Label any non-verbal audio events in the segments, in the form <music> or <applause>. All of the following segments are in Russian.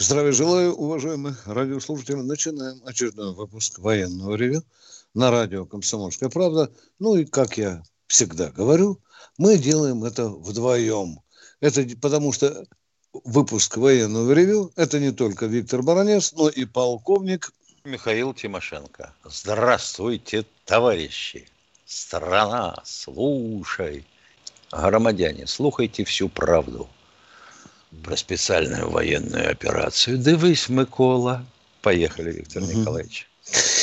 Здравия желаю, уважаемые радиослушатели. Начинаем очередной выпуск военного ревю на радио «Комсомольская правда». Ну и, как я всегда говорю, мы делаем это вдвоем. Это потому что выпуск военного ревю – это не только Виктор Баранец, но и полковник Михаил Тимошенко. Здравствуйте, товарищи! Страна, слушай! Громадяне, слухайте всю правду – про специальную военную операцию. Дивись, Микола. Поехали, Виктор угу. Николаевич.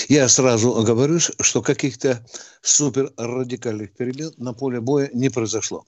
Я сразу говорю, что каких-то супер радикальных перемен на поле боя не произошло.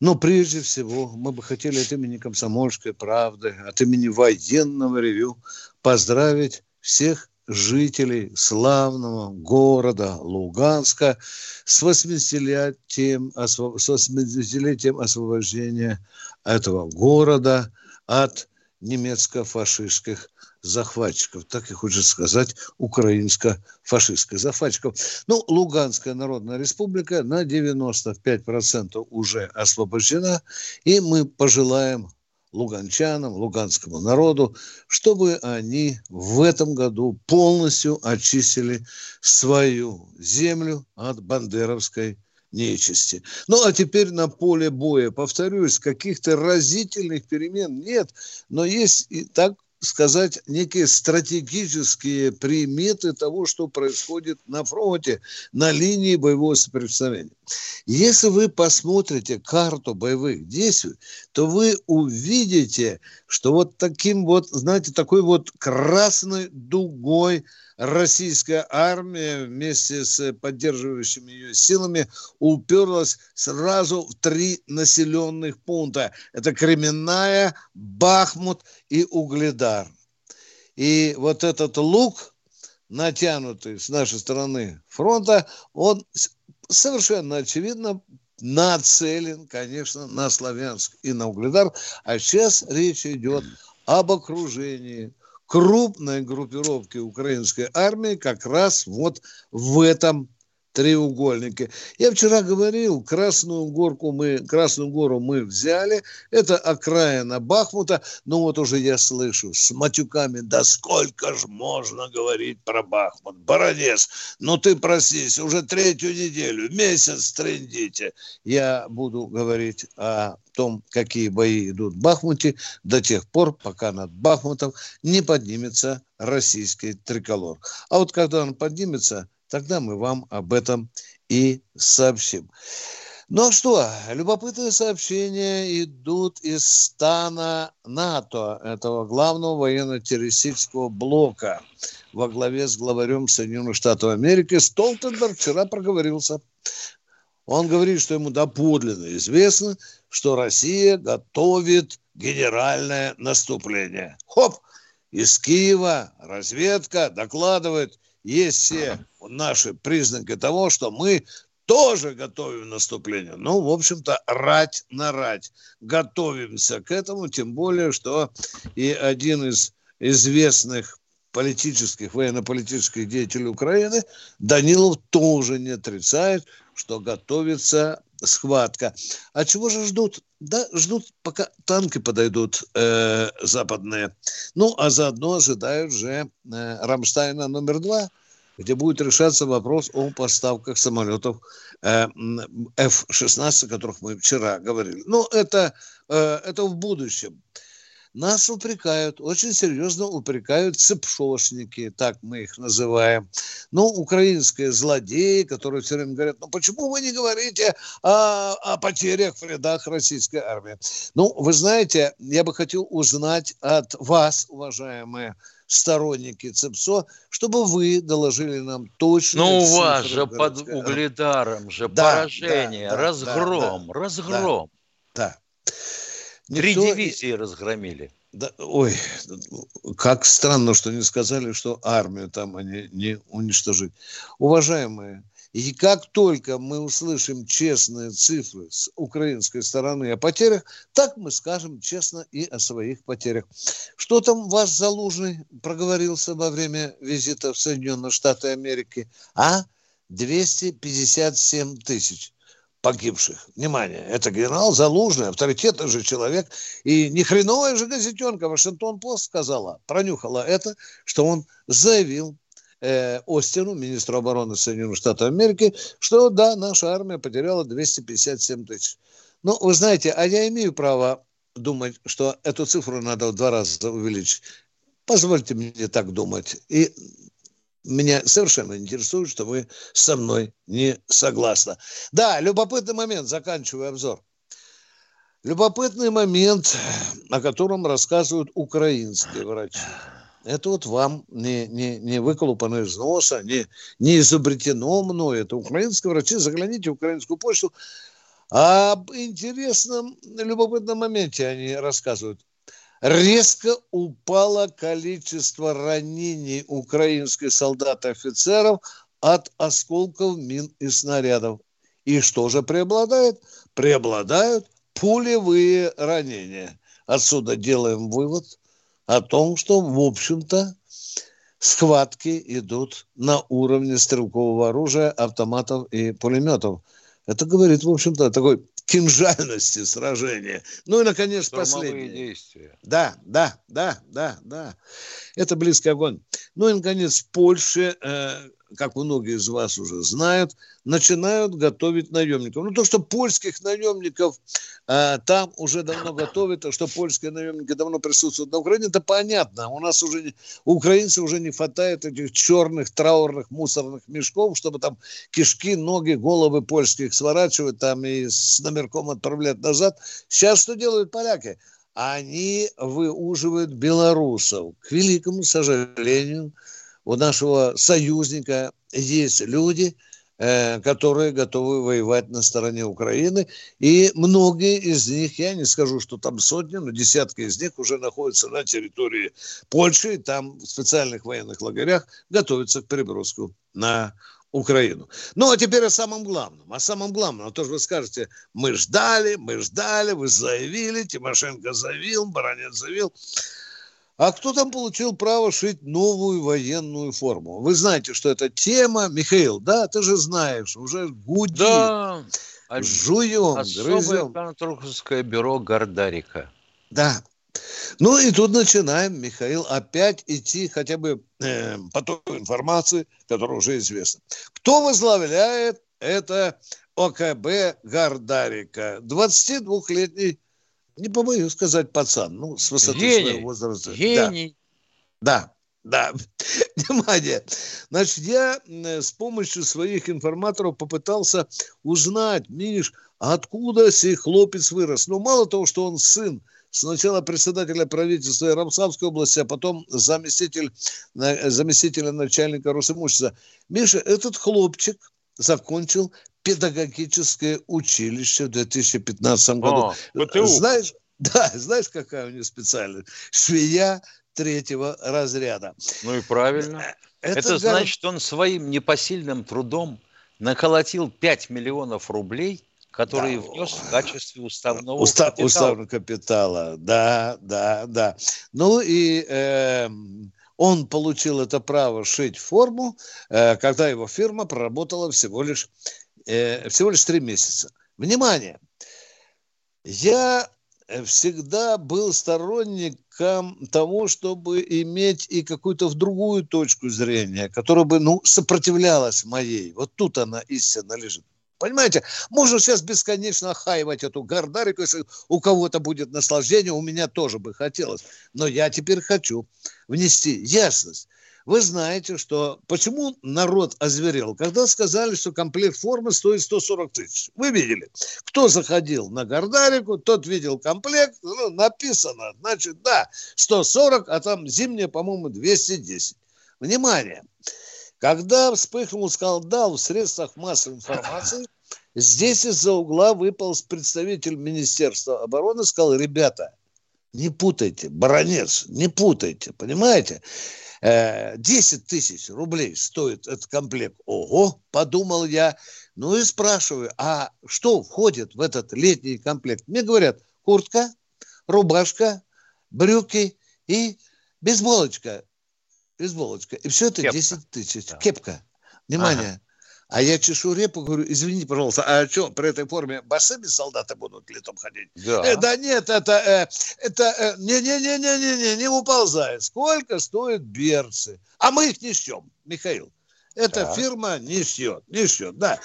Но прежде всего мы бы хотели от имени комсомольской правды, от имени военного ревю поздравить всех жителей славного города Луганска с 80-летием, с 80-летием освобождения этого города от немецко-фашистских захватчиков, так и хочется сказать, украинско-фашистских захватчиков. Ну, Луганская Народная Республика на 95% уже освобождена, и мы пожелаем луганчанам, луганскому народу, чтобы они в этом году полностью очистили свою землю от бандеровской нечисти. Ну, а теперь на поле боя, повторюсь, каких-то разительных перемен нет, но есть и так сказать, некие стратегические приметы того, что происходит на фронте, на линии боевого соприкосновения. Если вы посмотрите карту боевых действий, то вы увидите, что вот таким вот, знаете, такой вот красной дугой – российская армия вместе с поддерживающими ее силами уперлась сразу в три населенных пункта. Это Кременная, Бахмут и Угледар. И вот этот лук, натянутый с нашей стороны фронта, он совершенно очевидно нацелен, конечно, на Славянск и на Угледар. А сейчас речь идет об окружении, крупной группировки украинской армии как раз вот в этом треугольнике. Я вчера говорил, Красную Горку мы, Красную Гору мы взяли, это окраина Бахмута, но вот уже я слышу с матюками, да сколько ж можно говорить про Бахмут, Баронец, ну ты простись, уже третью неделю, месяц трендите. Я буду говорить о том, какие бои идут в Бахмуте до тех пор, пока над Бахмутом не поднимется российский триколор. А вот когда он поднимется, тогда мы вам об этом и сообщим. Ну а что, любопытные сообщения идут из стана НАТО, этого главного военно-террористического блока во главе с главарем Соединенных Штатов Америки. Столтенберг вчера проговорился. Он говорит, что ему доподлинно известно, что Россия готовит генеральное наступление. Хоп! Из Киева разведка докладывает, есть все наши признаки того, что мы тоже готовим наступление. Ну, в общем-то, рать на рать. Готовимся к этому, тем более, что и один из известных политических, военно-политических деятелей Украины, Данилов тоже не отрицает, что готовится схватка. А чего же ждут? Да, ждут, пока танки подойдут э, западные. Ну, а заодно ожидают же э, Рамштайна номер два, где будет решаться вопрос о поставках самолетов э, F-16, о которых мы вчера говорили. Ну, это, э, это в будущем. Нас упрекают, очень серьезно упрекают цепшошники, так мы их называем. Ну, украинские злодеи, которые все время говорят, ну почему вы не говорите о, о потерях в рядах российской армии? Ну, вы знаете, я бы хотел узнать от вас, уважаемые сторонники ЦЕПСО, чтобы вы доложили нам точно. Ну, у вас же под угледаром же да, поражение, да, разгром, да, разгром. Да. Три дивизии разгромили. Да, ой, как странно, что не сказали, что армию там они не уничтожить. Уважаемые, и как только мы услышим честные цифры с украинской стороны о потерях, так мы скажем честно и о своих потерях. Что там ваш Залужный проговорился во время визита в Соединенные Штаты Америки? А? 257 тысяч погибших. Внимание, это генерал Залужный, авторитетный же человек. И не хреновая же газетенка Вашингтон-Пост сказала, пронюхала это, что он заявил э, Остину, министру обороны Соединенных Штатов Америки, что да, наша армия потеряла 257 тысяч. Ну, вы знаете, а я имею право думать, что эту цифру надо в два раза увеличить. Позвольте мне так думать. И меня совершенно интересует, что вы со мной не согласны. Да, любопытный момент, заканчиваю обзор. Любопытный момент, о котором рассказывают украинские врачи. Это вот вам не, не, не выколупано из носа, не, не изобретено мной. Это украинские врачи. Загляните в украинскую почту. Об интересном, любопытном моменте они рассказывают. Резко упало количество ранений украинских солдат и офицеров от осколков мин и снарядов. И что же преобладает? Преобладают пулевые ранения. Отсюда делаем вывод – о том, что, в общем-то, схватки идут на уровне стрелкового оружия, автоматов и пулеметов. Это говорит, в общем-то, о такой кинжальности сражения. Ну и, наконец, Штурмовые последнее. действия. Да, да, да, да, да. Это близкий огонь. Ну и, наконец, в Польше э, как многие из вас уже знают, начинают готовить наемников. Ну, то, что польских наемников э, там уже давно готовят, а что польские наемники давно присутствуют на Украине, это понятно. У нас уже, у украинцев уже не хватает этих черных, траурных, мусорных мешков, чтобы там кишки, ноги, головы польских сворачивать там и с номерком отправлять назад. Сейчас что делают поляки? Они выуживают белорусов. К великому сожалению, у нашего союзника есть люди, э, которые готовы воевать на стороне Украины. И многие из них, я не скажу, что там сотни, но десятки из них уже находятся на территории Польши, и там в специальных военных лагерях готовятся к переброску на Украину. Ну, а теперь о самом главном. О самом главном. А то же вы скажете, мы ждали, мы ждали, вы заявили, Тимошенко заявил, Баранец заявил. А кто там получил право шить новую военную форму? Вы знаете, что это тема, Михаил, да, ты же знаешь, уже гудит. Да, жуем, Особое грызем. конструкторское бюро Гордарика. Да. Ну и тут начинаем, Михаил, опять идти хотя бы э, по той информации, которая уже известна. Кто возглавляет это ОКБ Гордарика? 22-летний не побоюсь сказать пацан, ну, с высоты Гений. своего возраста. Гений. Да. Да, <laughs> внимание. Значит, я с помощью своих информаторов попытался узнать, Миш, откуда сей хлопец вырос. Ну, мало того, что он сын сначала председателя правительства Ярославской области, а потом заместитель, заместителя начальника Росимущества. Миша, этот хлопчик закончил педагогическое училище в 2015 году. О, знаешь, <laughs> да, знаешь, какая у него специальность? Швея третьего разряда. Ну и правильно. Э, это, Это значит, он своим непосильным трудом наколотил 5 миллионов рублей, которые да. внес в качестве уставного Уста- капитала. Уставного капитала, да, да, да. Ну и э, он получил это право шить форму, э, когда его фирма проработала всего лишь э, всего лишь три месяца. Внимание! Я всегда был сторонником того, чтобы иметь и какую-то в другую точку зрения, которая бы, ну, сопротивлялась моей. Вот тут она истинно лежит. Понимаете, можно сейчас бесконечно охаивать эту гордарику, если у кого-то будет наслаждение, у меня тоже бы хотелось. Но я теперь хочу внести ясность. Вы знаете, что почему народ озверел? Когда сказали, что комплект формы стоит 140 тысяч. Вы видели? Кто заходил на Гордарику, тот видел комплект, ну, написано, значит, да, 140, а там зимняя, по-моему, 210. Внимание! Когда вспыхнул скандал в средствах массовой информации, здесь из-за угла выпал представитель Министерства обороны сказал, ребята, Не путайте, баронец, не путайте, понимаете? 10 э, тысяч рублей стоит этот комплект. Ого, подумал я. Ну и спрашиваю, а что входит в этот летний комплект? Мне говорят, куртка, рубашка, брюки и бейсболочка. Бейсболочка. И все это Кепка. 10 тысяч. Да. Кепка. Внимание. Ага. А я чешу репу, говорю, извините, пожалуйста, а что, при этой форме босыми солдаты будут летом ходить? Да, э, да нет, это, э, это, э, не-не-не-не-не, не уползает. Сколько стоят берцы? А мы их не шьем, Михаил. Эта да. фирма не шьет, не шьет, да.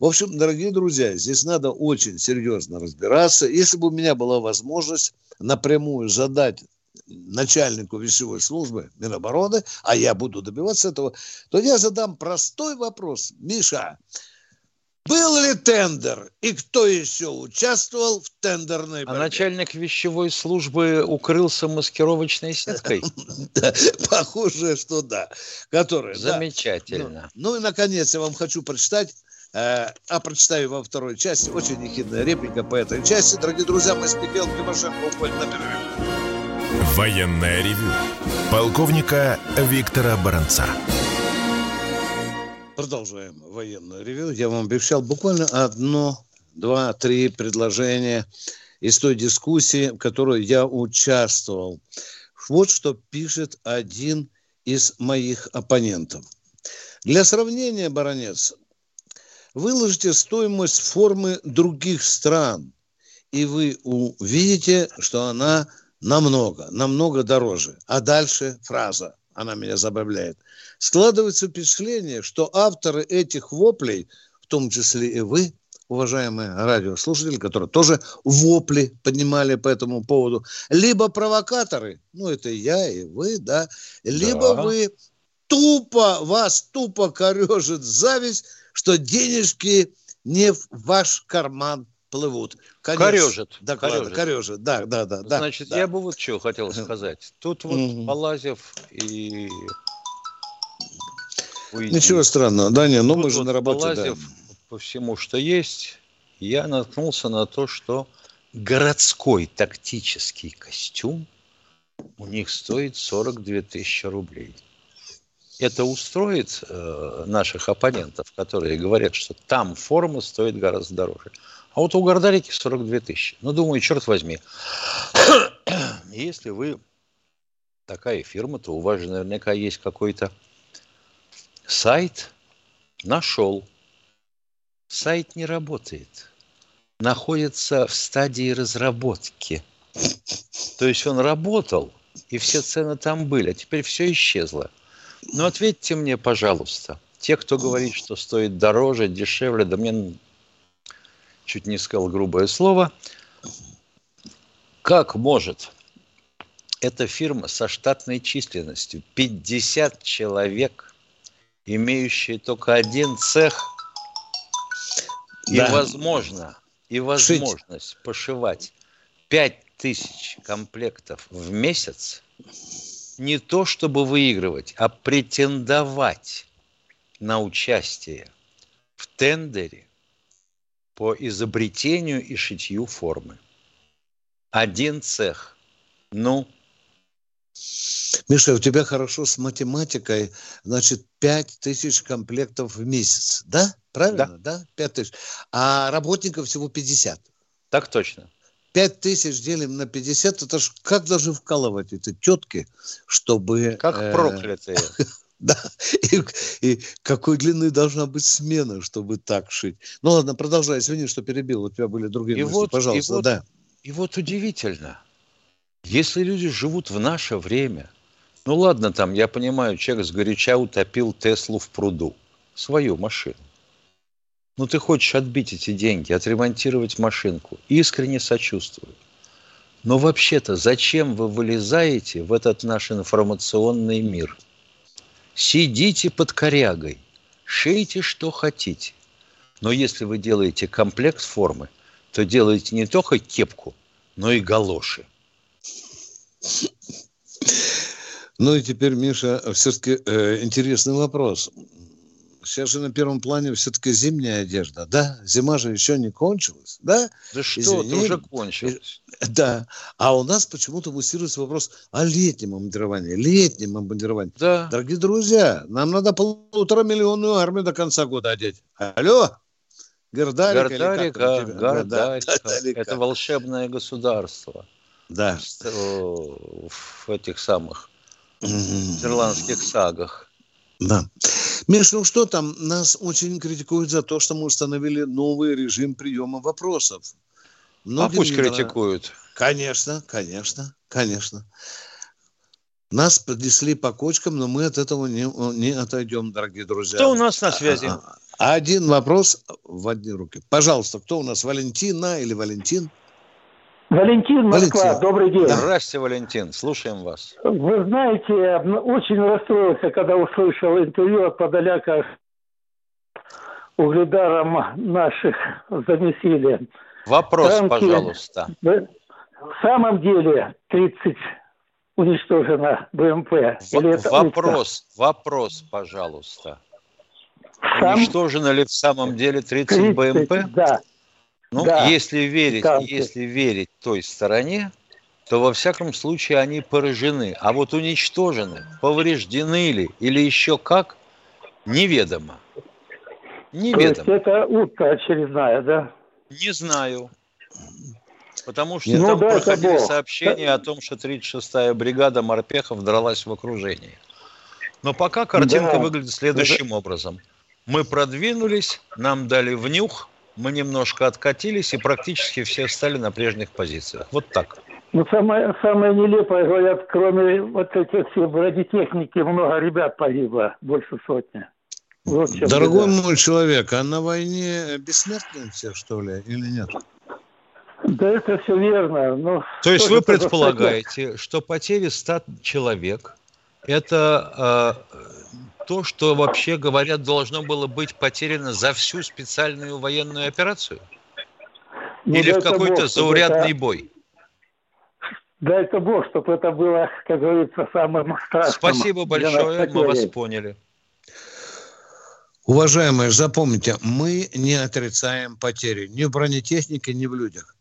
В общем, дорогие друзья, здесь надо очень серьезно разбираться. Если бы у меня была возможность напрямую задать начальнику вещевой службы Минобороны, а я буду добиваться этого, то я задам простой вопрос. Миша, был ли тендер и кто еще участвовал в тендерной а борьбе? А начальник вещевой службы укрылся маскировочной сеткой? <laughs> Похоже, что да. Который, Замечательно. Ну, ну и, наконец, я вам хочу прочитать э, а прочитаю во второй части. Очень ехидная реплика по этой части. Дорогие друзья, мы с Михаилом Тимошенко уходим на перерыв. Военное ревю полковника Виктора Баранца. Продолжаем военное ревю. Я вам обещал буквально одно, два, три предложения из той дискуссии, в которой я участвовал. Вот что пишет один из моих оппонентов. Для сравнения, баронец, выложите стоимость формы других стран, и вы увидите, что она намного, намного дороже. А дальше фраза, она меня забавляет. Складывается впечатление, что авторы этих воплей, в том числе и вы, уважаемые радиослушатели, которые тоже вопли поднимали по этому поводу, либо провокаторы, ну это я и вы, да, либо да. вы тупо, вас тупо корежит зависть, что денежки не в ваш карман плывут. Конечно, корежит. Доклада, корежит. корежит. Да, да, да. Значит, да. я бы вот что хотел сказать. Тут вот mm Полазев и... Уйди. Ничего странного. Да, не, ну мы же вот на работе, Полазев да. по всему, что есть, я наткнулся на то, что городской тактический костюм у них стоит 42 тысячи рублей. Это устроит э, наших оппонентов, которые говорят, что там форма стоит гораздо дороже. А вот у Гордарики 42 тысячи. Ну, думаю, черт возьми. <coughs> Если вы такая фирма, то у вас же наверняка есть какой-то сайт. Нашел. Сайт не работает. Находится в стадии разработки. То есть он работал, и все цены там были, а теперь все исчезло. Ну, ответьте мне, пожалуйста, те, кто говорит, что стоит дороже, дешевле, да мне чуть не сказал грубое слово, как может эта фирма со штатной численностью 50 человек, имеющие только один цех, да. и возможно, и возможность Шить. пошивать 5000 комплектов в месяц, не то чтобы выигрывать, а претендовать на участие в тендере по изобретению и шитью формы. Один цех. Ну, Миша, у тебя хорошо с математикой, значит, 5 тысяч комплектов в месяц, да? Правильно, да? да? 5 тысяч. А работников всего 50. Так точно. 5 тысяч делим на 50, это ж как должны вкалывать эти тетки, чтобы... Как э, проклятые. <laughs> <laughs> Да, и, и какой длины должна быть смена, чтобы так шить. Ну ладно, продолжай, извини, что перебил, у тебя были другие и мысли, вот, пожалуйста, и вот, да. И вот удивительно, если люди живут в наше время, ну ладно, там, я понимаю, человек сгоряча утопил Теслу в пруду, свою машину. Ну ты хочешь отбить эти деньги, отремонтировать машинку, искренне сочувствую. Но вообще-то зачем вы вылезаете в этот наш информационный мир – Сидите под корягой, шейте что хотите. Но если вы делаете комплект формы, то делайте не только кепку, но и галоши. Ну и теперь, Миша, все-таки э, интересный вопрос. Сейчас же на первом плане все-таки зимняя одежда, да? Зима же еще не кончилась, да? Да что, ты уже кончилась. Да. А у нас почему-то муссируется вопрос о летнем обмундировании. Летнем обмундировании. Да. Дорогие друзья, нам надо полутора миллионную армию до конца года одеть. Алло? Гордарика, Гордарика, Гордарика. Это волшебное государство. Да. В этих самых ирландских сагах. Да. Миш, ну что там? Нас очень критикуют за то, что мы установили новый режим приема вопросов. А Многим а пусть критикуют. Конечно, конечно, конечно. Нас поднесли по кочкам, но мы от этого не, не отойдем, дорогие друзья. Кто у нас на связи? А, а, один вопрос в одни руки. Пожалуйста, кто у нас? Валентина или Валентин? Валентин, Москва, Валентин. добрый день. Здравствуйте, Валентин, слушаем вас. Вы знаете, очень расстроился, когда услышал интервью от Подоляка угледаром наших замесили. Вопрос, Танки, пожалуйста. В самом деле 30 уничтожено БМП? Или это вопрос, утка? вопрос, пожалуйста. Сам... Уничтожено ли в самом деле 30, 30 БМП? Да. Ну, да. если верить, Танки. если верить той стороне, то во всяком случае они поражены. А вот уничтожены, повреждены ли или еще как, неведомо. Неведомо. То есть это утка очередная, да? Не знаю. Потому что ну, там да, проходили сообщения о том, что 36-я бригада морпехов дралась в окружении. Но пока картинка да. выглядит следующим образом. Мы продвинулись, нам дали внюх, мы немножко откатились, и практически все стали на прежних позициях. Вот так. Ну, самое, самое нелепое, говорят, кроме вот этих всех радиотехники, много ребят погибло, больше сотни. Вот Дорогой беда. мой человек, а на войне бессмертные все, что ли, или нет? Да это все верно. Но То есть вы предполагаете, что потери 100 человек – это э, то, что вообще говорят должно было быть потеряно за всю специальную военную операцию? Ну, Или в какой-то Бог, заурядный это... бой? Да это Бог, чтобы это было, как говорится, самым страшным. Спасибо большое, мы вас поняли. Уважаемые, запомните, мы не отрицаем потери ни в бронетехнике, ни в людях.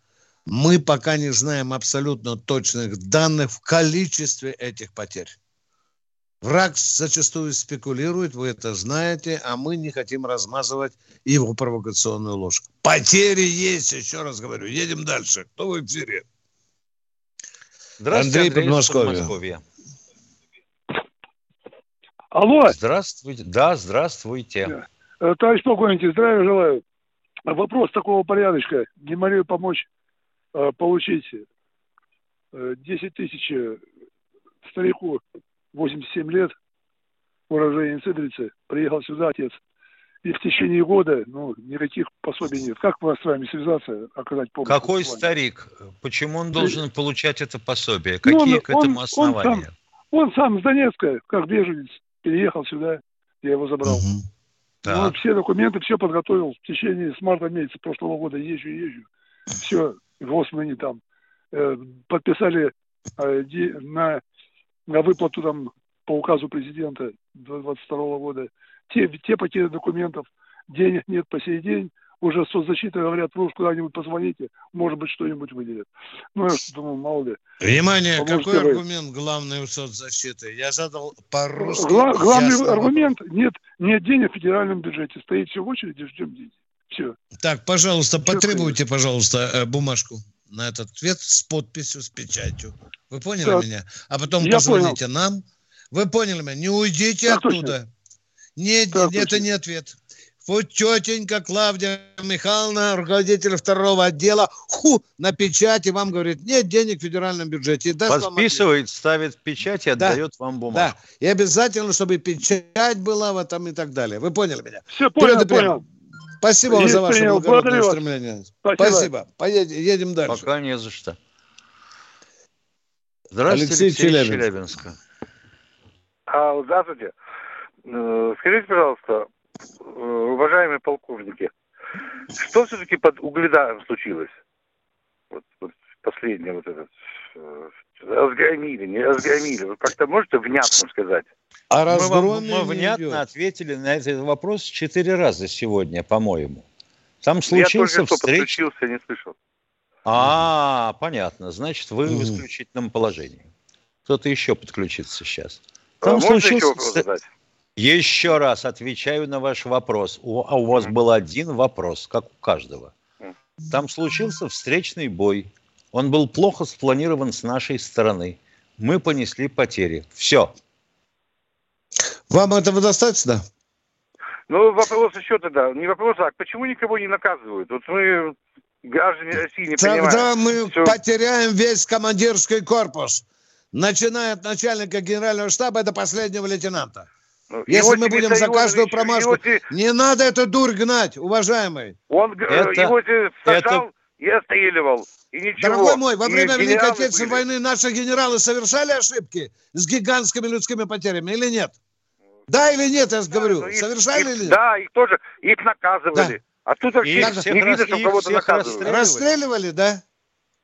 Мы пока не знаем абсолютно точных данных в количестве этих потерь. Враг зачастую спекулирует, вы это знаете, а мы не хотим размазывать его провокационную ложь. Потери есть, еще раз говорю. Едем дальше. Кто в эфире? Здравствуйте, Андрей, Андрей Подмосковье. Алло. Здравствуйте. Да, здравствуйте. Э, товарищ полковник, здравия желаю. Вопрос такого порядочка. Не могли помочь э, получить 10 э, тысяч старику 87 лет, уроженец Сидрицы, приехал сюда отец. И в течение года, ну, никаких пособий нет. Как вас с вами связаться, оказать помощь? Какой старик? Почему он должен получать это пособие? Какие ну, он, к этому основания? Он сам, он сам с Донецка, как беженец, переехал сюда, я его забрал. Угу. Ну, все документы, все подготовил. В течение с марта месяца прошлого года езжу, езжу. Все, Госмани там. Э, подписали э, на на выплату там по указу президента 2022 года. Те, те пакеты документов, денег нет по сей день, уже соцзащита говорят, вы уж куда-нибудь позвоните, может быть, что-нибудь выделят. Ну, я думаю, мало ли. Внимание, Поможете какой вы... аргумент главный у соцзащиты? Я задал по-русски. Гла- главный ясно. аргумент, нет, нет денег в федеральном бюджете. Стоит все в очереди, ждем денег. Все. Так, пожалуйста, все потребуйте, конечно. пожалуйста, э, бумажку на этот ответ с подписью, с печатью. Вы поняли так. меня? А потом Я позвоните понял. нам. Вы поняли меня? Не уйдите так оттуда. Точно. Нет, так это точно. не ответ. Вот тетенька Клавдия Михайловна, руководитель второго отдела, ху, на печати вам говорит, нет денег в федеральном бюджете. Подписывает, ставит печать и да, отдает вам бумагу. Да, и обязательно, чтобы печать была в этом и так далее. Вы поняли меня? Все, понял, понял. Спасибо вам за ваше благородное стремление. Спасибо. Спасибо. Поедем, едем дальше. Пока не за что. Здравствуйте, Алексей, Алексей Челябинск. Челябинска. А, здравствуйте. Э, скажите, пожалуйста, э, уважаемые полковники, что все-таки под Угледаром случилось? Вот, вот последнее вот этот... Разгромили, не разгромили. Вы как-то можете внятно сказать? А мы, вам, мы внятно идет. ответили на этот вопрос четыре раза сегодня, по-моему. Там случился Я только что подключился, не слышал. А, понятно. Значит, вы в исключительном положении. Кто-то еще подключится сейчас. Там а случился... еще вопрос задать? Еще раз отвечаю на ваш вопрос. У, а у вас был один вопрос, как у каждого. Там случился встречный бой. Он был плохо спланирован с нашей стороны. Мы понесли потери. Все. Вам этого достаточно? Ну, вопрос еще тогда. Не вопрос, а почему никого не наказывают? Вот мы, граждане России, не Тогда понимаем. Тогда мы Все... потеряем весь командирский корпус. Начиная от начальника генерального штаба до последнего лейтенанта. Ну, Если мы будем за каждую промашку... Его... Не надо эту дурь гнать, уважаемый. Он это, его сажал это... и отстреливал. И ничего. Дорогой мой, во время и Великой Отечественной были. войны наши генералы совершали ошибки с гигантскими людскими потерями или нет? Да или нет, я говорю. Да, совершали их, или нет? Да, их тоже, их наказывали. Да. А тут вообще и не видно, что кого-то наказывали. Расстреливали, да?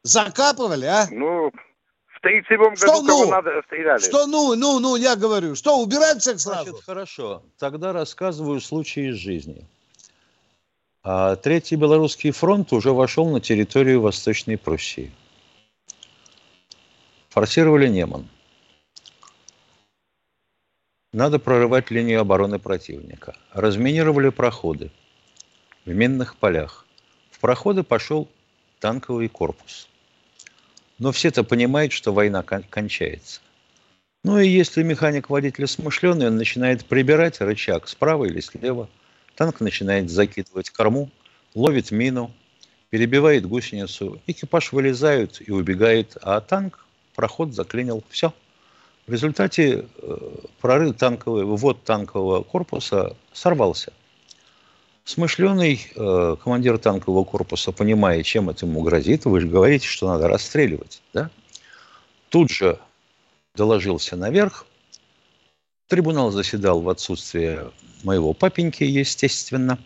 Закапывали, а? Ну, в 37-м году что, ну? надо стреляли. Что ну, ну, ну, я говорю. Что, убирать всех сразу? Значит, хорошо. Тогда рассказываю случай из жизни. А Третий Белорусский фронт уже вошел на территорию Восточной Пруссии. Форсировали Неман. Надо прорывать линию обороны противника. Разминировали проходы в минных полях. В проходы пошел танковый корпус. Но все-то понимают, что война кон- кончается. Ну и если механик-водитель смышленый, он начинает прибирать рычаг справа или слева – Танк начинает закидывать корму, ловит мину, перебивает гусеницу. Экипаж вылезает и убегает, а танк проход заклинил. Все. В результате э, прорыв танковый, вывод танкового корпуса сорвался. Смышленый э, командир танкового корпуса, понимая, чем это ему грозит, вы же говорите, что надо расстреливать. Да? Тут же доложился наверх. Трибунал заседал в отсутствие моего папеньки, естественно.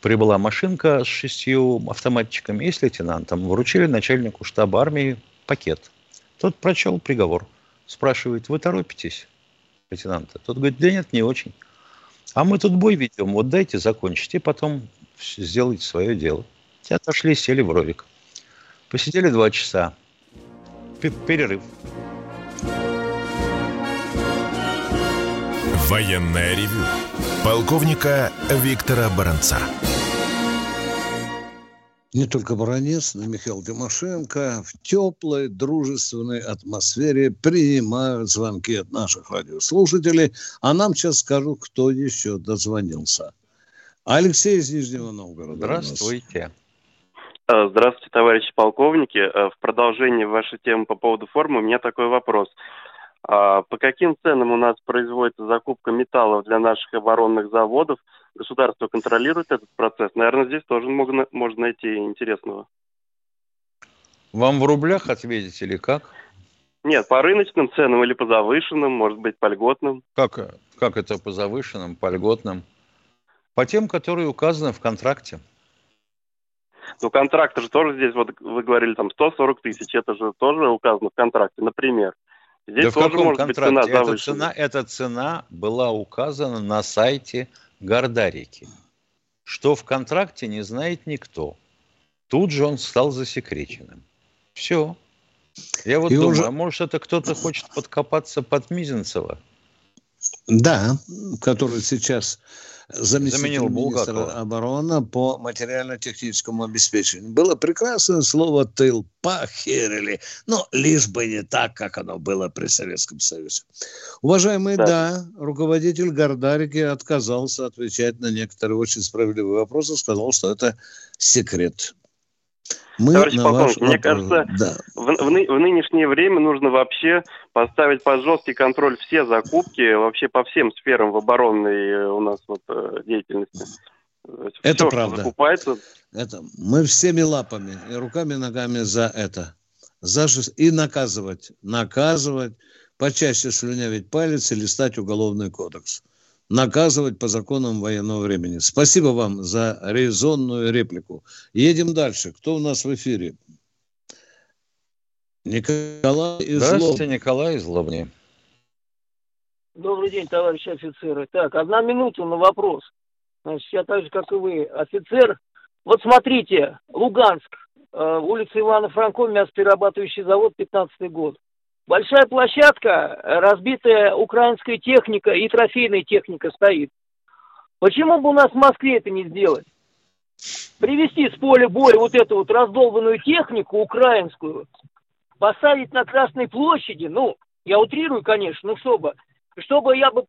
Прибыла машинка с шестью автоматчиками и с лейтенантом. Вручили начальнику штаба армии пакет. Тот прочел приговор. Спрашивает, вы торопитесь, лейтенанта? Тот говорит, да нет, не очень. А мы тут бой ведем, вот дайте закончить, и потом сделайте свое дело. Те отошли, сели в ровик. Посидели два часа. Перерыв. Военная ревю полковника Виктора Баранца. Не только Баранец, но и Михаил Тимошенко в теплой, дружественной атмосфере принимают звонки от наших радиослушателей. А нам сейчас скажу, кто еще дозвонился. Алексей из Нижнего Новгорода. Здравствуйте. Э, здравствуйте, товарищи полковники. Э, в продолжении вашей темы по поводу формы у меня такой вопрос. А по каким ценам у нас производится закупка металлов для наших оборонных заводов? Государство контролирует этот процесс? Наверное, здесь тоже можно, можно найти интересного. Вам в рублях ответить или как? Нет, по рыночным ценам или по завышенным, может быть, по льготным. Как, как это по завышенным, по льготным? По тем, которые указаны в контракте. Ну, контракт же тоже здесь, вот вы говорили, там 140 тысяч, это же тоже указано в контракте, например. Здесь да в каком контракте? Цена эта, цена, эта цена была указана на сайте Гордарики. Что в контракте не знает никто. Тут же он стал засекреченным. Все. Я вот И думаю, уже... а может это кто-то хочет подкопаться под Мизинцева? Да, который сейчас заместитель министра обороны по материально-техническому обеспечению. Было прекрасное слово «тыл», похерили, но лишь бы не так, как оно было при Советском Союзе. Уважаемый, да, да руководитель Гордарики отказался отвечать на некоторые очень справедливые вопросы, сказал, что это секрет. Мы Товарищ полковник, мне вопрос... кажется, да. в, в, в нынешнее время нужно вообще поставить под жесткий контроль все закупки вообще по всем сферам в оборонной э, у нас вот э, деятельности. Это все, правда. Закупается... Это мы всеми лапами и руками, и ногами за это. За... И наказывать. Наказывать. Почаще слюнявить палец и листать уголовный кодекс наказывать по законам военного времени. Спасибо вам за резонную реплику. Едем дальше. Кто у нас в эфире? Николай из Здравствуйте, Лоб... Николай из Лобни. Добрый день, товарищи офицеры. Так, одна минута на вопрос. Значит, я так же, как и вы, офицер. Вот смотрите, Луганск, э, улица Ивана Франко, мясоперерабатывающий завод, 15 год. Большая площадка, разбитая украинская техника и трофейная техника стоит. Почему бы у нас в Москве это не сделать? Привезти с поля боя вот эту вот раздолбанную технику украинскую, поставить на Красной площади, ну, я утрирую, конечно, ну, чтобы, чтобы я бы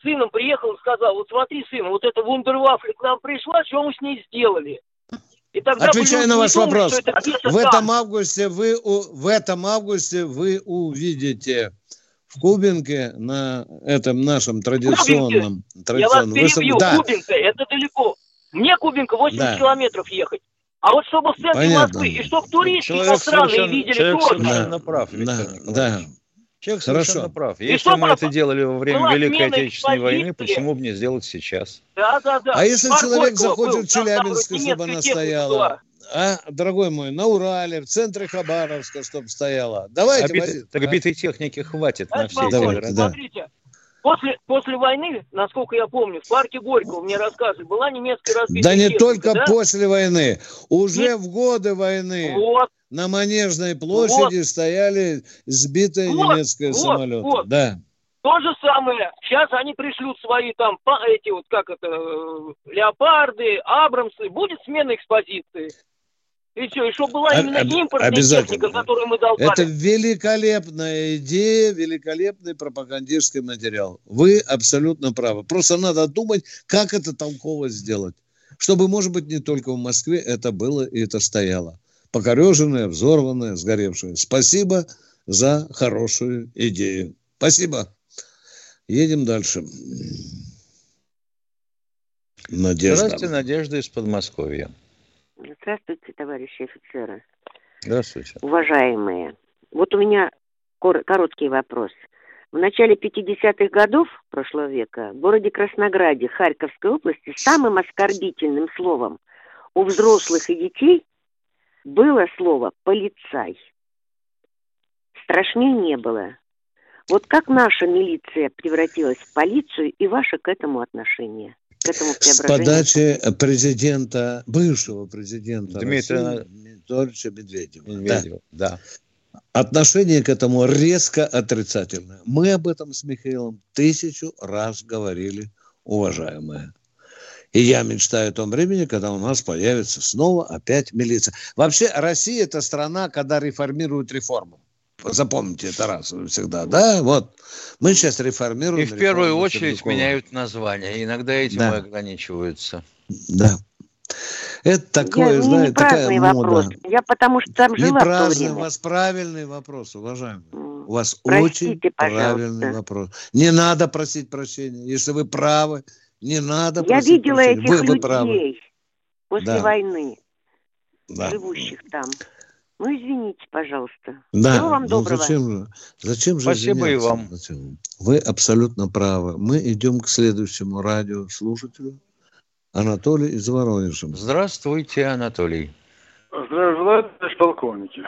сыном приехал и сказал, вот смотри, сын, вот эта вундервафля к нам пришла, что мы с ней сделали? И тогда Отвечаю на ваш думать, вопрос. В этом августе вы в этом августе вы увидите в Кубинке на этом нашем традиционном... Кубинке. традиционном Я вас перебью. Да. Кубинка, это далеко. Мне Кубинка 80 да. километров ехать. А вот чтобы в центре Понятно. Москвы, и чтобы туристы иностранные видели человек город. совершенно прав, да, да. Человек Хорошо. совершенно прав. И если мы это делали во время Великой Отечественной войны, почему бы не сделать сейчас? Да, да, да. А если Парк человек захочет в Челябинск, чтобы она стояла? А, дорогой мой, на Урале, в центре Хабаровска, чтобы стояла. Давайте, Обит... Так битой техники хватит а на все эти да. Смотрите, После, после войны, насколько я помню, в парке Горького мне рассказывали, была немецкая разбитая Да не техника, только да? после войны, уже Нет. в годы войны вот. на Манежной площади вот. стояли сбитые вот. немецкие вот. самолеты. Вот. Да. То же самое. Сейчас они пришлют свои там, эти вот, как это, э, леопарды, абрамсы. Будет смена экспозиции. И все, и чтобы была именно импортная техника, которую мы долбали. Это великолепная идея, великолепный пропагандистский материал. Вы абсолютно правы. Просто надо думать, как это толково сделать. Чтобы, может быть, не только в Москве это было и это стояло. Покореженное, взорванное, сгоревшее. Спасибо за хорошую идею. Спасибо. Едем дальше. Надежда. Здравствуйте, Надежда из Подмосковья. Здравствуйте, товарищи офицеры. Здравствуйте. Уважаемые. Вот у меня короткий вопрос. В начале 50-х годов прошлого века в городе Краснограде Харьковской области самым оскорбительным словом у взрослых и детей было слово «полицай». Страшнее не было. Вот как наша милиция превратилась в полицию и ваше к этому отношение? К этому С подачи президента, бывшего президента Дмитрия Анатольевича Медведева. Медведева. Да. да. Отношение к этому резко отрицательное. Мы об этом с Михаилом тысячу раз говорили, уважаемые. И я мечтаю о том времени, когда у нас появится снова опять милиция. Вообще Россия – это страна, когда реформируют реформу. Запомните это раз всегда, да? Вот. Мы сейчас реформируем. И в первую очередь Сердюкова. меняют название. Иногда этим да. ограничиваются. Да. Это такое, я, знаете, такая мода. Вопрос. Я потому что там жила не праздный, у вас правильный вопрос, уважаемый. У вас Простите, очень пожалуйста. правильный вопрос. Не надо просить прощения. Если вы правы, не надо я просить видела прощения. этих вы, людей вы правы. после да. войны, да. живущих там. Ну, извините, пожалуйста. Да, Всего вам ну, доброго. Зачем же, зачем же Спасибо и вам. Вы абсолютно правы. Мы идем к следующему радиослушателю. Анатолий из Воронежа. Здравствуйте, Анатолий. Здравствуйте, товарищ полковники.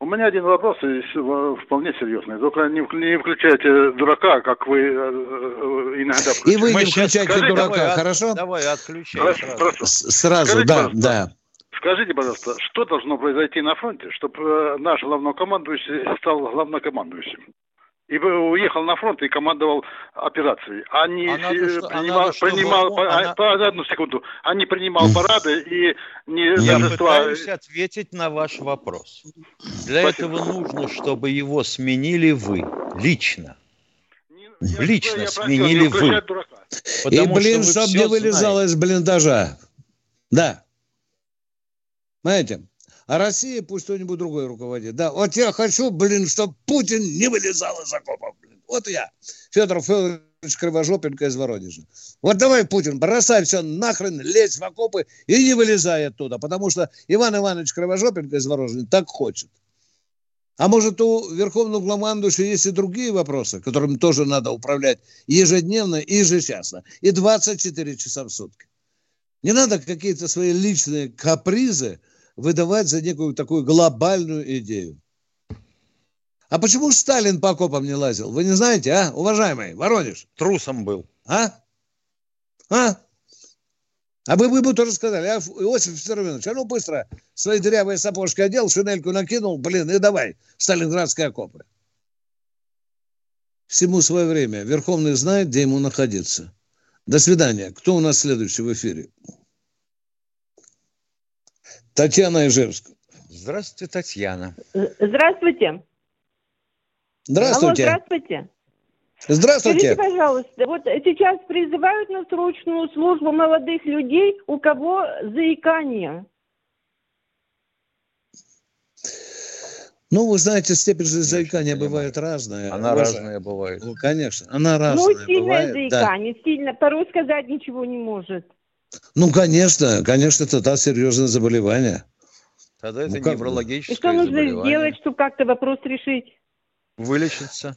У меня один вопрос вполне серьезный. Только не, не включайте дурака, как вы э, э, иногда включаете. И вы не включайте дурака, давай, хорошо? Давай, отключай сразу. Сразу, Скажите, да, да. Скажите, пожалуйста, что должно произойти на фронте, чтобы э, наш главнокомандующий стал главнокомандующим? И уехал на фронт и командовал операцией. А не а надо, принимал, а надо, принимал чтобы... по, по, одну секунду, а не принимал парады и не Я пытаюсь ответить на ваш вопрос. Для Спасибо. этого нужно, чтобы его сменили вы лично. Не, лично я сменили вы. И, блин, чтобы не вылезал из блиндажа. Да. Знаете? А Россия пусть кто-нибудь другой руководит. Да, вот я хочу, блин, чтобы Путин не вылезал из окопов. Блин. Вот я, Федор Федорович Кривожопенко из Воронежа. Вот давай, Путин, бросай все нахрен, лезь в окопы и не вылезай оттуда, потому что Иван Иванович Кривожопенко из Воронежа так хочет. А может, у Верховного главнокомандующего есть и другие вопросы, которыми тоже надо управлять ежедневно и ежечасно, и 24 часа в сутки. Не надо какие-то свои личные капризы – выдавать за некую такую глобальную идею. А почему Сталин по окопам не лазил? Вы не знаете, а, уважаемый Воронеж? Трусом был. А? А? А вы, вы бы тоже сказали, а, Иосиф Виссарионович, а ну быстро свои дырявые сапожки одел, шинельку накинул, блин, и давай, Сталинградские окопы. Всему свое время. Верховный знает, где ему находиться. До свидания. Кто у нас следующий в эфире? Татьяна Ижевск. Здравствуйте, Татьяна. Здравствуйте. Здравствуйте. Алло, здравствуйте. Здравствуйте. Скажите, пожалуйста, вот сейчас призывают на срочную службу молодых людей, у кого заикание. Ну, вы знаете, степень же заикания бывает разная. Она Уважаем. разная бывает. Ну, конечно, она разная Ну, сильное бывает, заикание, да. сильно, порой сказать ничего не может. Ну, конечно, конечно, это да, серьезное заболевание. Тогда это ну, неврологическое И что нужно сделать, чтобы как-то вопрос решить? Вылечиться.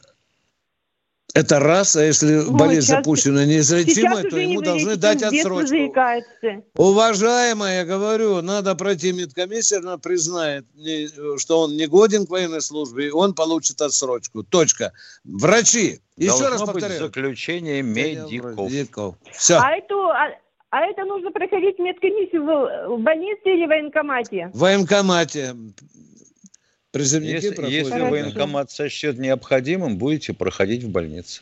Это раз, а если ну, болезнь сейчас, запущена неизлечимая, то ему должны дать отсрочку. Заикается. Уважаемая, я говорю, надо пройти медкомиссию, она признает, что он не годен к военной службе, и он получит отсрочку. Точка. Врачи. Еще Должно раз повторяю. заключение медиков. Все. А это, а, а это нужно проходить медкомиссию в, в больнице или в военкомате? В военкомате. Призывники если, если военкомат сочтет необходимым, будете проходить в больнице.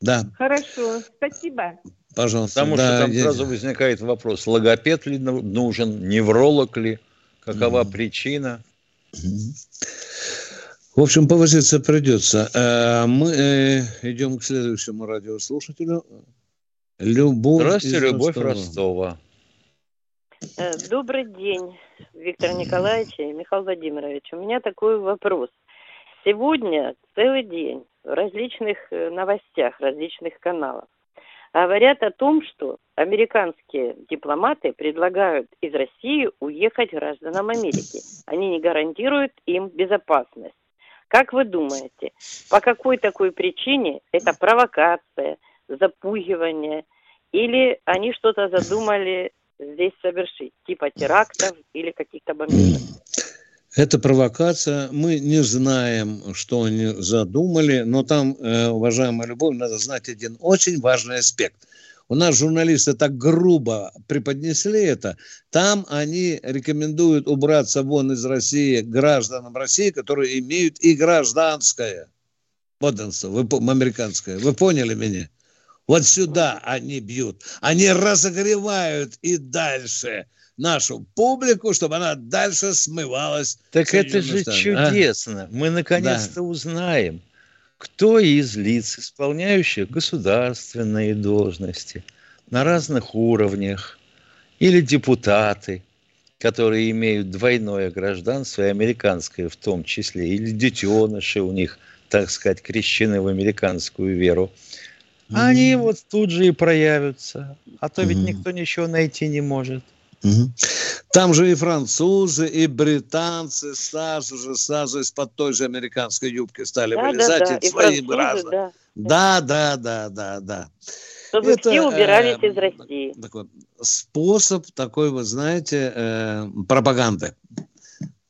Да. Хорошо, спасибо. Пожалуйста. Потому да, что там я... сразу возникает вопрос, логопед ли нужен, невролог ли, какова mm. причина. В общем, повозиться придется. Э, мы э, идем к следующему радиослушателю. Любовь Здравствуйте, Любовь Ростова. Э, добрый день. Виктор Николаевич и Михаил Владимирович. У меня такой вопрос. Сегодня целый день в различных э, новостях, различных каналах говорят о том, что американские дипломаты предлагают из России уехать гражданам Америки. Они не гарантируют им безопасность. Как вы думаете, по какой такой причине это провокация, запугивание, или они что-то задумали здесь совершить, типа терактов или каких-то бомбежек. Это провокация. Мы не знаем, что они задумали, но там, э, уважаемая Любовь, надо знать один очень важный аспект. У нас журналисты так грубо преподнесли это. Там они рекомендуют убраться вон из России гражданам России, которые имеют и гражданское подданство, вы, американское. Вы поняли меня? Вот сюда они бьют. Они разогревают и дальше нашу публику, чтобы она дальше смывалась. Так это же Штаты. чудесно. А? Мы наконец-то да. узнаем, кто из лиц, исполняющих государственные должности на разных уровнях, или депутаты, которые имеют двойное гражданство, и американское в том числе, или детеныши у них, так сказать, крещены в американскую веру – Mm-hmm. Они вот тут же и проявятся. А то ведь mm-hmm. никто ничего найти не может. Там же и французы, и британцы сразу же, сразу из-под той же американской юбки стали да, вылезать да, да. и своим граждан. Да. да, да, да, да, да. Чтобы Это, все убирались э, из России. Такой способ такой, вы знаете, э, пропаганды.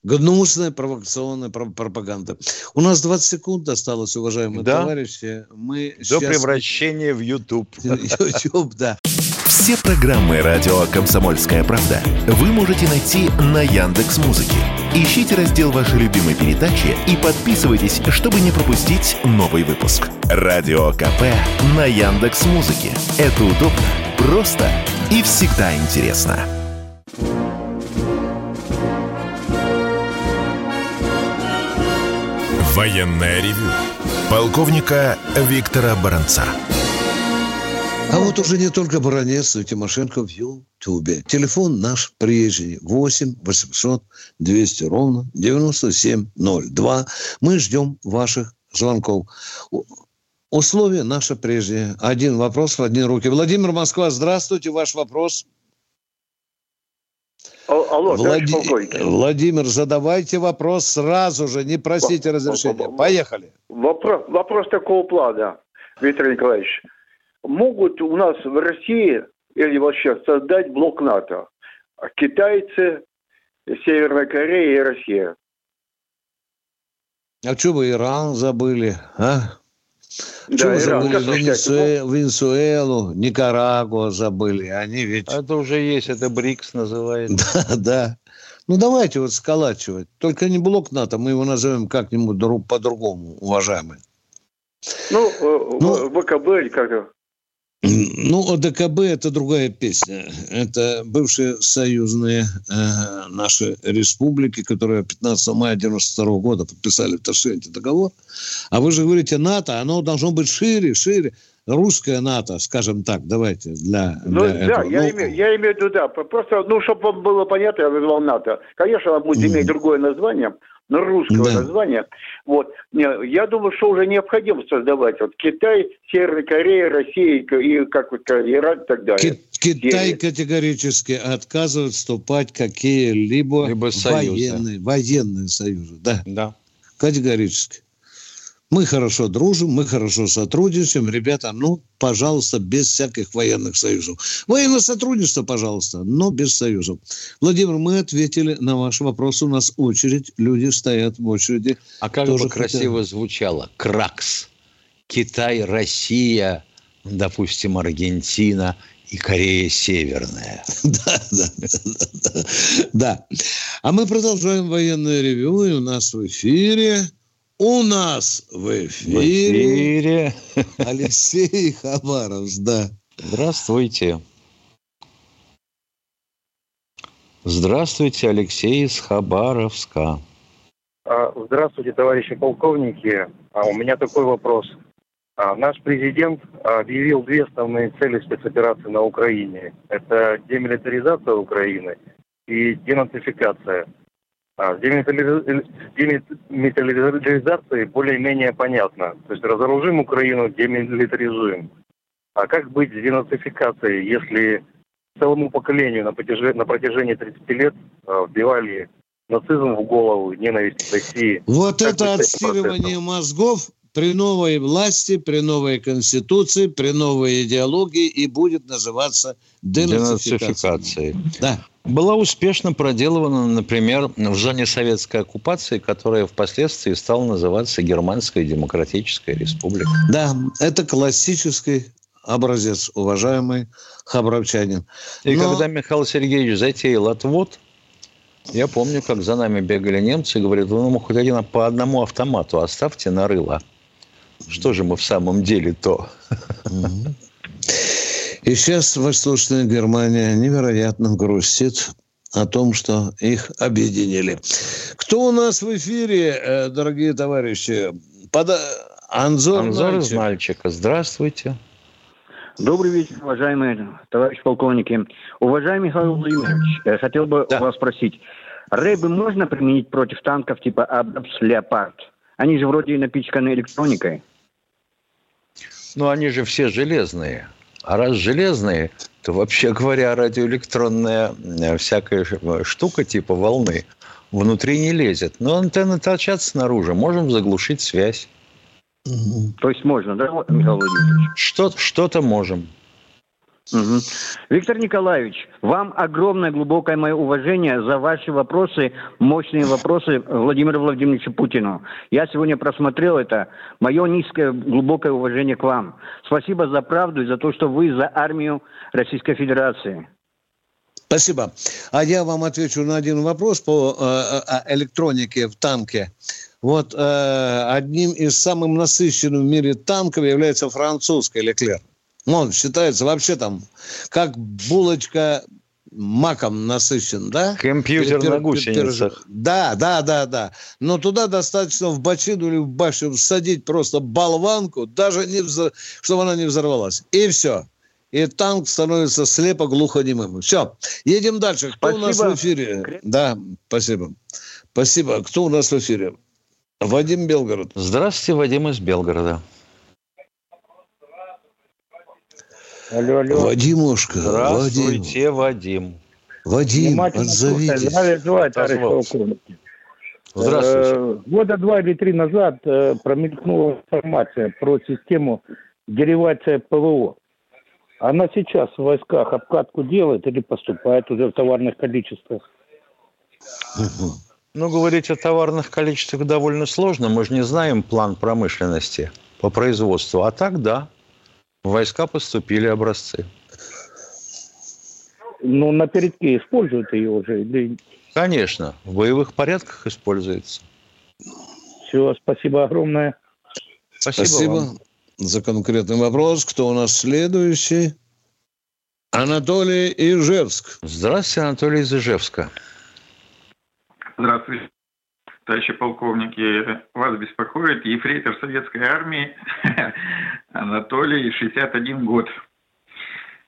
Гнусная провокационная пропаганда. У нас 20 секунд осталось, уважаемые да? товарищи. Мы До сейчас... превращения в YouTube. <laughs> YouTube, да. Все программы радио «Комсомольская правда» вы можете найти на Яндекс Музыке. Ищите раздел вашей любимой передачи и подписывайтесь, чтобы не пропустить новый выпуск. Радио КП на Яндекс Музыке. Это удобно, просто и всегда интересно. Военное ревю полковника Виктора Баранца. А вот уже не только Баранец, но и Тимошенко в Ютубе. Телефон наш прежний. 8 800 200 ровно 9702. Мы ждем ваших звонков. Условия наши прежние. Один вопрос в одни руки. Владимир Москва, здравствуйте. Ваш вопрос. Алло, Влади... Владимир, задавайте вопрос сразу же, не просите разрешения. Поехали. Вопрос, вопрос такого плана, Виктор Николаевич. Могут у нас в России или вообще создать блок НАТО? Китайцы, Северная Корея и Россия. А что вы Иран забыли, а? Да, что вы забыли Венесуэлу, Венесуэлу, Никарагуа забыли? Они ведь... Это уже есть, это БРИКС называется. <laughs> Да, да. Ну, давайте вот сколачивать. Только не блок НАТО, мы его назовем как-нибудь по-другому, уважаемые. Ну, э, ну ВКБ или как-то. Ну, ОДКБ – это другая песня. Это бывшие союзные э, наши республики, которые 15 мая 92 года подписали в Ташкенте договор. А вы же говорите НАТО, оно должно быть шире, шире. Русское НАТО, скажем так, давайте для, ну, для да, этого. Я, ну, имею, я имею в виду, да. Просто, ну, чтобы вам было понятно, я назвал НАТО. Конечно, оно будет mm. иметь другое название, но русского да. названия. Вот. Я думаю, что уже необходимо создавать. Вот Китай, Северная Корея, Россия и как вот Иран и так далее. Китай категорически отказывает вступать в какие-либо военные, военные союзы. Да. да. Категорически. Мы хорошо дружим, мы хорошо сотрудничаем. Ребята, ну, пожалуйста, без всяких военных союзов. Военное сотрудничество, пожалуйста, но без союзов. Владимир, мы ответили на ваш вопрос. У нас очередь, люди стоят в очереди. А как бы красиво хотят... звучало? КРАКС. Китай, Россия, допустим, Аргентина и Корея Северная. <laughs> Да, да, да, да. А мы продолжаем военное ревю, и у нас в эфире у нас в эфире, в эфире. Алексей Хабаров, да. Здравствуйте. Здравствуйте, Алексей из Хабаровска. А, здравствуйте, товарищи полковники. А у меня такой вопрос. А, наш президент объявил две основные цели спецоперации на Украине. Это демилитаризация Украины и денацификация. А, с демилитаризацией более-менее понятно. То есть разоружим Украину, демилитаризуем. А как быть с денацификацией, если целому поколению на протяжении, на протяжении 30 лет а, вбивали нацизм в голову, ненависть к России? Вот как это отстирывание мозгов при новой власти, при новой конституции, при новой идеологии и будет называться денацификацией. денацификацией. Да была успешно проделана, например, в зоне советской оккупации, которая впоследствии стала называться Германская Демократическая Республика. Да, это классический образец, уважаемый хабаровчанин. И Но... когда Михаил Сергеевич затеял отвод, я помню, как за нами бегали немцы и говорят, вы нам хоть один по одному автомату оставьте на рыло. Что же мы в самом деле то? И сейчас Восточная Германия невероятно грустит о том, что их объединили. Кто у нас в эфире, э, дорогие товарищи? Под... Анзор, Анзор Мальчик. из. Здравствуйте. Добрый вечер, уважаемые товарищи полковники. Уважаемый Михаил Владимирович, я хотел бы да. вас спросить. Рэбы можно применить против танков типа Абрапс, Леопард? Они же вроде напичканы электроникой. Ну, они же все железные. А раз железные, то вообще говоря, радиоэлектронная э, всякая штука типа волны внутри не лезет. Но антенны торчат снаружи, можем заглушить связь. То есть можно, да, Михаил Владимирович? Что, что-то можем. Угу. Виктор Николаевич, вам огромное глубокое мое уважение за ваши вопросы, мощные вопросы Владимиру Владимировичу Путину. Я сегодня просмотрел это. Мое низкое, глубокое уважение к вам. Спасибо за правду и за то, что вы за армию Российской Федерации. Спасибо. А я вам отвечу на один вопрос по э, электронике в танке. Вот э, одним из самых насыщенных в мире танков является французский Леклер. Он считается вообще там как булочка маком насыщен, да? Компьютер пер, на гусеницах. Да, да, да, да. Но туда достаточно в бочину или в башню всадить просто болванку, даже не взор... чтобы она не взорвалась. И все. И танк становится слепо глухонемым. Все. Едем дальше. Кто спасибо. у нас в эфире? Да, спасибо. Спасибо. Кто у нас в эфире? Вадим Белгород. Здравствуйте, Вадим из Белгорода. Алло, алло. Вадимушка. Здравствуйте, Вадим. Вадим, отзовитесь. Здравствуйте. Э, года два или три назад э, промелькнула информация про систему деривация ПВО. Она сейчас в войсках обкатку делает или поступает уже в товарных количествах? Ну, говорить о товарных количествах довольно сложно. Мы же не знаем план промышленности по производству. А так, да, в войска поступили образцы. Ну, на передке используют ее уже? Или... Конечно, в боевых порядках используется. Все, спасибо огромное. Спасибо, спасибо за конкретный вопрос. Кто у нас следующий? Анатолий Ижевск. Здравствуйте, Анатолий из Ижевска. Здравствуйте, товарищи полковники. Вас беспокоит ефрейтор Советской Армии <laughs> Анатолий, 61 год.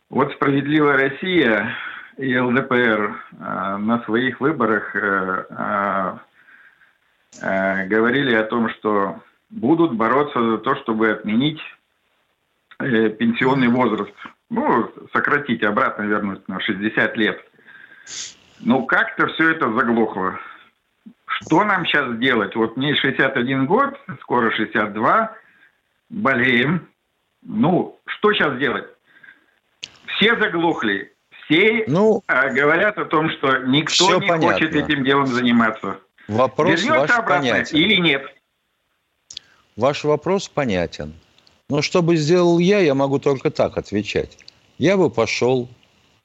Вот «Справедливая Россия» и ЛДПР э, на своих выборах э, э, говорили о том, что будут бороться за то, чтобы отменить пенсионный возраст. Ну, сократить, обратно вернуть на 60 лет. Но как-то все это заглохло. Что нам сейчас делать? Вот мне 61 год, скоро 62, болеем. Ну, что сейчас делать? Все заглохли, все ну, а, говорят о том, что никто не понятно. хочет этим делом заниматься. Вопрос Вернется ваш обратно понятен. или нет? Ваш вопрос понятен. Но что бы сделал я, я могу только так отвечать. Я бы пошел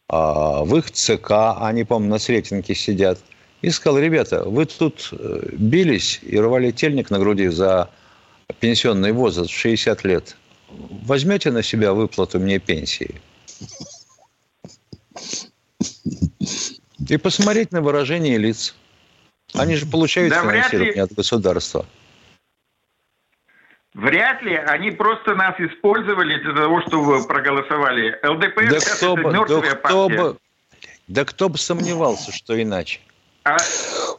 а, в их ЦК, они, по-моему, на Сретенке сидят, и сказал, ребята, вы тут э, бились и рвали тельник на груди за пенсионный возраст в 60 лет. Возьмете на себя выплату мне пенсии? И посмотреть на выражение лиц. Они же получают да финансирование от государства. Вряд ли. Они просто нас использовали для того, чтобы проголосовали. ЛДПР да кто это бы, мертвая да кто партия. Бы, да кто бы сомневался, что иначе. А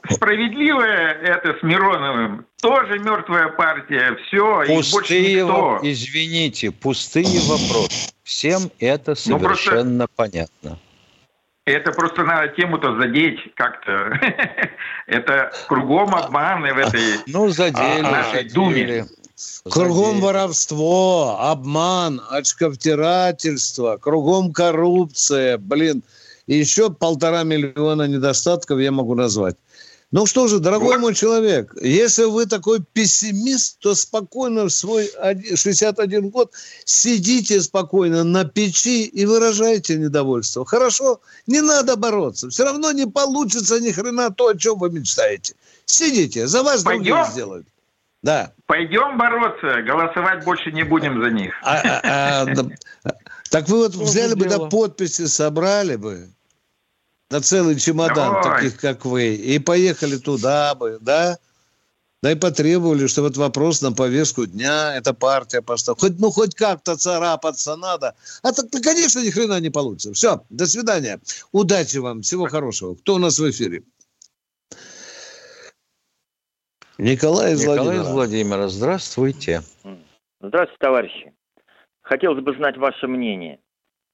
справедливая это с Мироновым тоже мертвая партия. Все, пустые, больше никто. извините, пустые вопросы. Всем это совершенно ну, просто... понятно. Это просто надо тему-то задеть как-то. <laughs> Это кругом обманы в этой ну, задели, нашей думе. Кругом воровство, обман, очковтирательство, кругом коррупция. Блин, и еще полтора миллиона недостатков я могу назвать. Ну что же, дорогой мой человек, если вы такой пессимист, то спокойно в свой 61 год сидите спокойно на печи и выражайте недовольство. Хорошо? Не надо бороться. Все равно не получится ни хрена то, о чем вы мечтаете. Сидите, за вас Пойдем? другие сделают. Да. Пойдем бороться, голосовать больше не будем за них. А, а, а, <laughs> да. Так вы вот взяли бы, да, подписи, собрали бы на целый чемодан, Давай. таких как вы, и поехали туда бы, да? Да и потребовали, что вот вопрос на повестку дня, эта партия поставила. Хоть, ну, хоть как-то царапаться надо. А так, ну, конечно, ни хрена не получится. Все, до свидания. Удачи вам, всего хорошего. Кто у нас в эфире? Николай из Николай Владимира. из Владимира, здравствуйте. Здравствуйте, товарищи. Хотелось бы знать ваше мнение.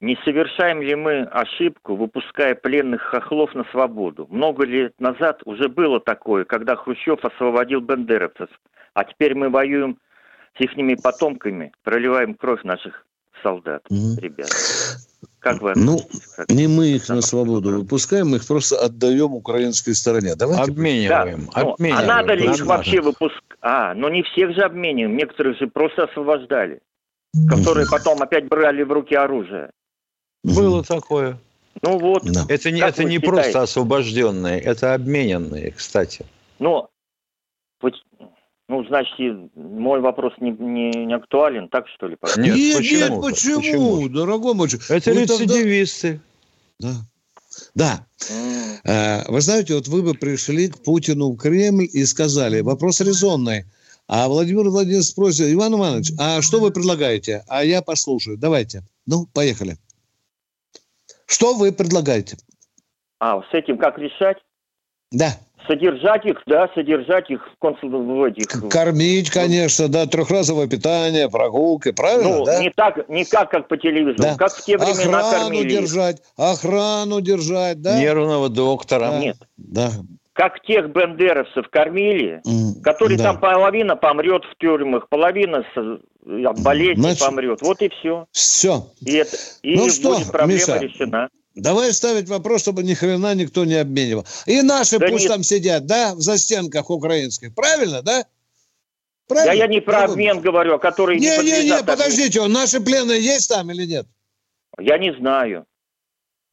Не совершаем ли мы ошибку, выпуская пленных хохлов на свободу? Много лет назад уже было такое, когда Хрущев освободил бендеровцев, а теперь мы воюем с их потомками, проливаем кровь наших солдат, mm ребят. Как вы Ну, как не мы их на свободу выпускаем, мы их просто отдаем украинской стороне. Давайте обмениваем. Да. обмениваем. Ну, а надо ли их вообще выпускать? А, но не всех же обмениваем, некоторых же просто освобождали, которые потом опять брали в руки оружие. Было такое. Ну вот. Да. Это не, это не просто освобожденные, это обмененные, кстати. Ну, ну, значит, мой вопрос не, не, не актуален, так что ли? Нет, нет, почему, нет почему, почему? дорогой мой Это вы рецидивисты. Тогда... Да. Да. Mm. Вы знаете, вот вы бы пришли к Путину в Кремль и сказали, вопрос резонный. А Владимир Владимирович спросит, Иван Иванович, а что вы предлагаете? А я послушаю. Давайте. Ну, поехали. Что вы предлагаете? А, с этим как решать? Да. Содержать их, да, содержать их в консул... этих... Кормить, конечно, да, трехразовое питание, прогулки, правильно, ну, да? не так, не как, как по телевизору, да. как в те времена охрану кормили. держать, охрану держать, да? Нервного доктора. Да. Нет. Да. Как тех бендеровцев кормили, mm, которые да. там половина помрет в тюрьмах, половина от болезни Значит, помрет. Вот и все. Все. И, это, и ну что, будет проблема Миша, решена. Давай ставить вопрос, чтобы ни хрена никто не обменивал. И наши да пусть нет. там сидят, да, в застенках украинских. Правильно, да? Правильно? Да я не про Правильно. обмен говорю, который не Не, не, не, подождите, наши пленные есть там или нет? Я не знаю.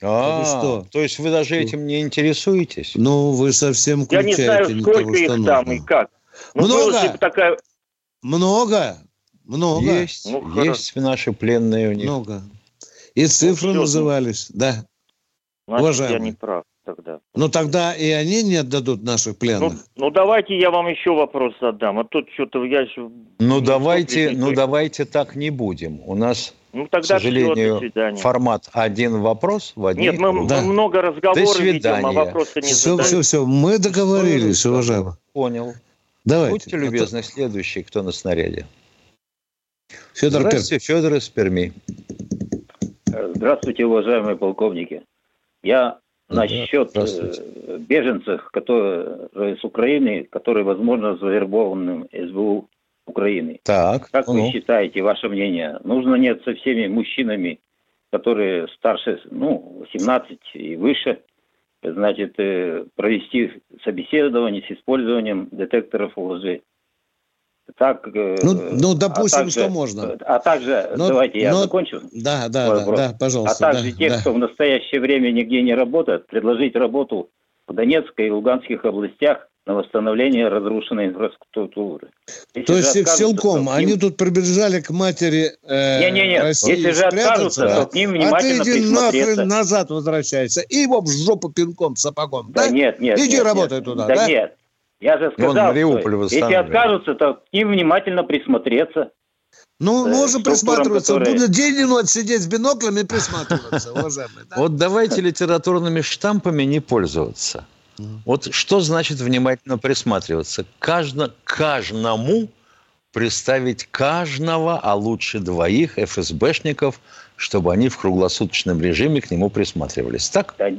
А, что? то есть вы даже этим не интересуетесь? Ну, вы совсем Я не знаю, сколько того, их там и как. Ну, Много? Такая... Много? Много. Есть, ну, есть наши пленные у них. Много. И цифры ну, назывались, да. Значит, Уважаемый. я не прав тогда. Ну тогда и они не отдадут наших пленных. Ну, ну давайте я вам еще вопрос задам. А тут что-то я еще... Ну давайте, ну давайте так не будем. У нас ну, тогда к сожалению, все, формат один вопрос в одних Нет, мы, да. много разговоров ведем, а вопросы не все, задаем. Все, все, мы договорились, уважаемый. Понял. Давайте. Будьте любезны, Это... следующий, кто на снаряде. Федор Здравствуйте, Пер... Федор из Перми. Здравствуйте, уважаемые полковники. Я насчет э, беженцев, которые с Украины, которые, возможно, завербованы СБУ Украины. Так. Как ну. вы считаете, ваше мнение, нужно нет со всеми мужчинами, которые старше, ну, 17 и выше, значит, э, провести собеседование с использованием детекторов лжи? Так, э, ну, ну, допустим, а также, что можно. А также, но, давайте я но, закончу. Да, да, да, да, пожалуйста. А также да, тех, да. кто в настоящее время нигде не работает, предложить работу в Донецкой и Луганских областях на восстановление разрушенной инфраструктуры. Если то есть их силком, то они тут прибежали к матери э, не, не, не. России Если же откажутся, да? то к ним внимательно А ты иди нахрен назад возвращайся и его в жопу пинком, сапогом. Да, да? нет, нет. Иди нет, работай нет. туда, да? Да нет, я же сказал, что если откажутся, то к ним внимательно присмотреться. Ну, э, можно присматриваться. Которые... Будет день и ночь сидеть с биноклями и присматриваться, уважаемые. Вот давайте литературными штампами не пользоваться. Вот что значит внимательно присматриваться? Каждо, каждому представить каждого, а лучше двоих ФСБшников, чтобы они в круглосуточном режиме к нему присматривались. Так? Э,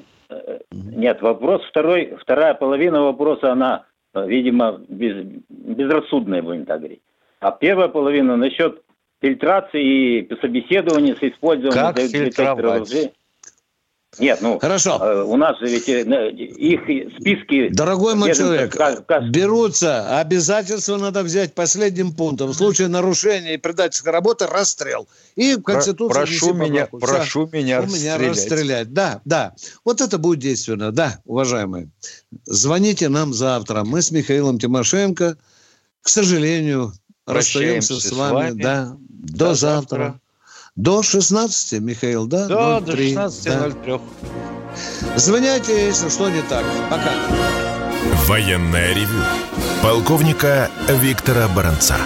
нет, вопрос второй, вторая половина вопроса, она видимо, без, безрассудная, будем так говорить. А первая половина насчет фильтрации и собеседования с использованием как фильтровать? Нет, ну, Хорошо. Э, у нас же ведь э, их списки... Дорогой мой человек, как, как... берутся, обязательства надо взять последним пунктом. В случае нарушения и предательской работы расстрел. И в Конституции... Прошу меня, прошу меня У меня расстрелять. Да, да. Вот это будет действенно. Да, уважаемые. Звоните нам завтра. Мы с Михаилом Тимошенко, к сожалению, расстаемся с вами. С вами. Да. До, До завтра. завтра. До 16, Михаил, да? Да, 03, до 16.03. Да. Звоняйте, если что не так. Пока. Военная ревю. Полковника Виктора Баранца.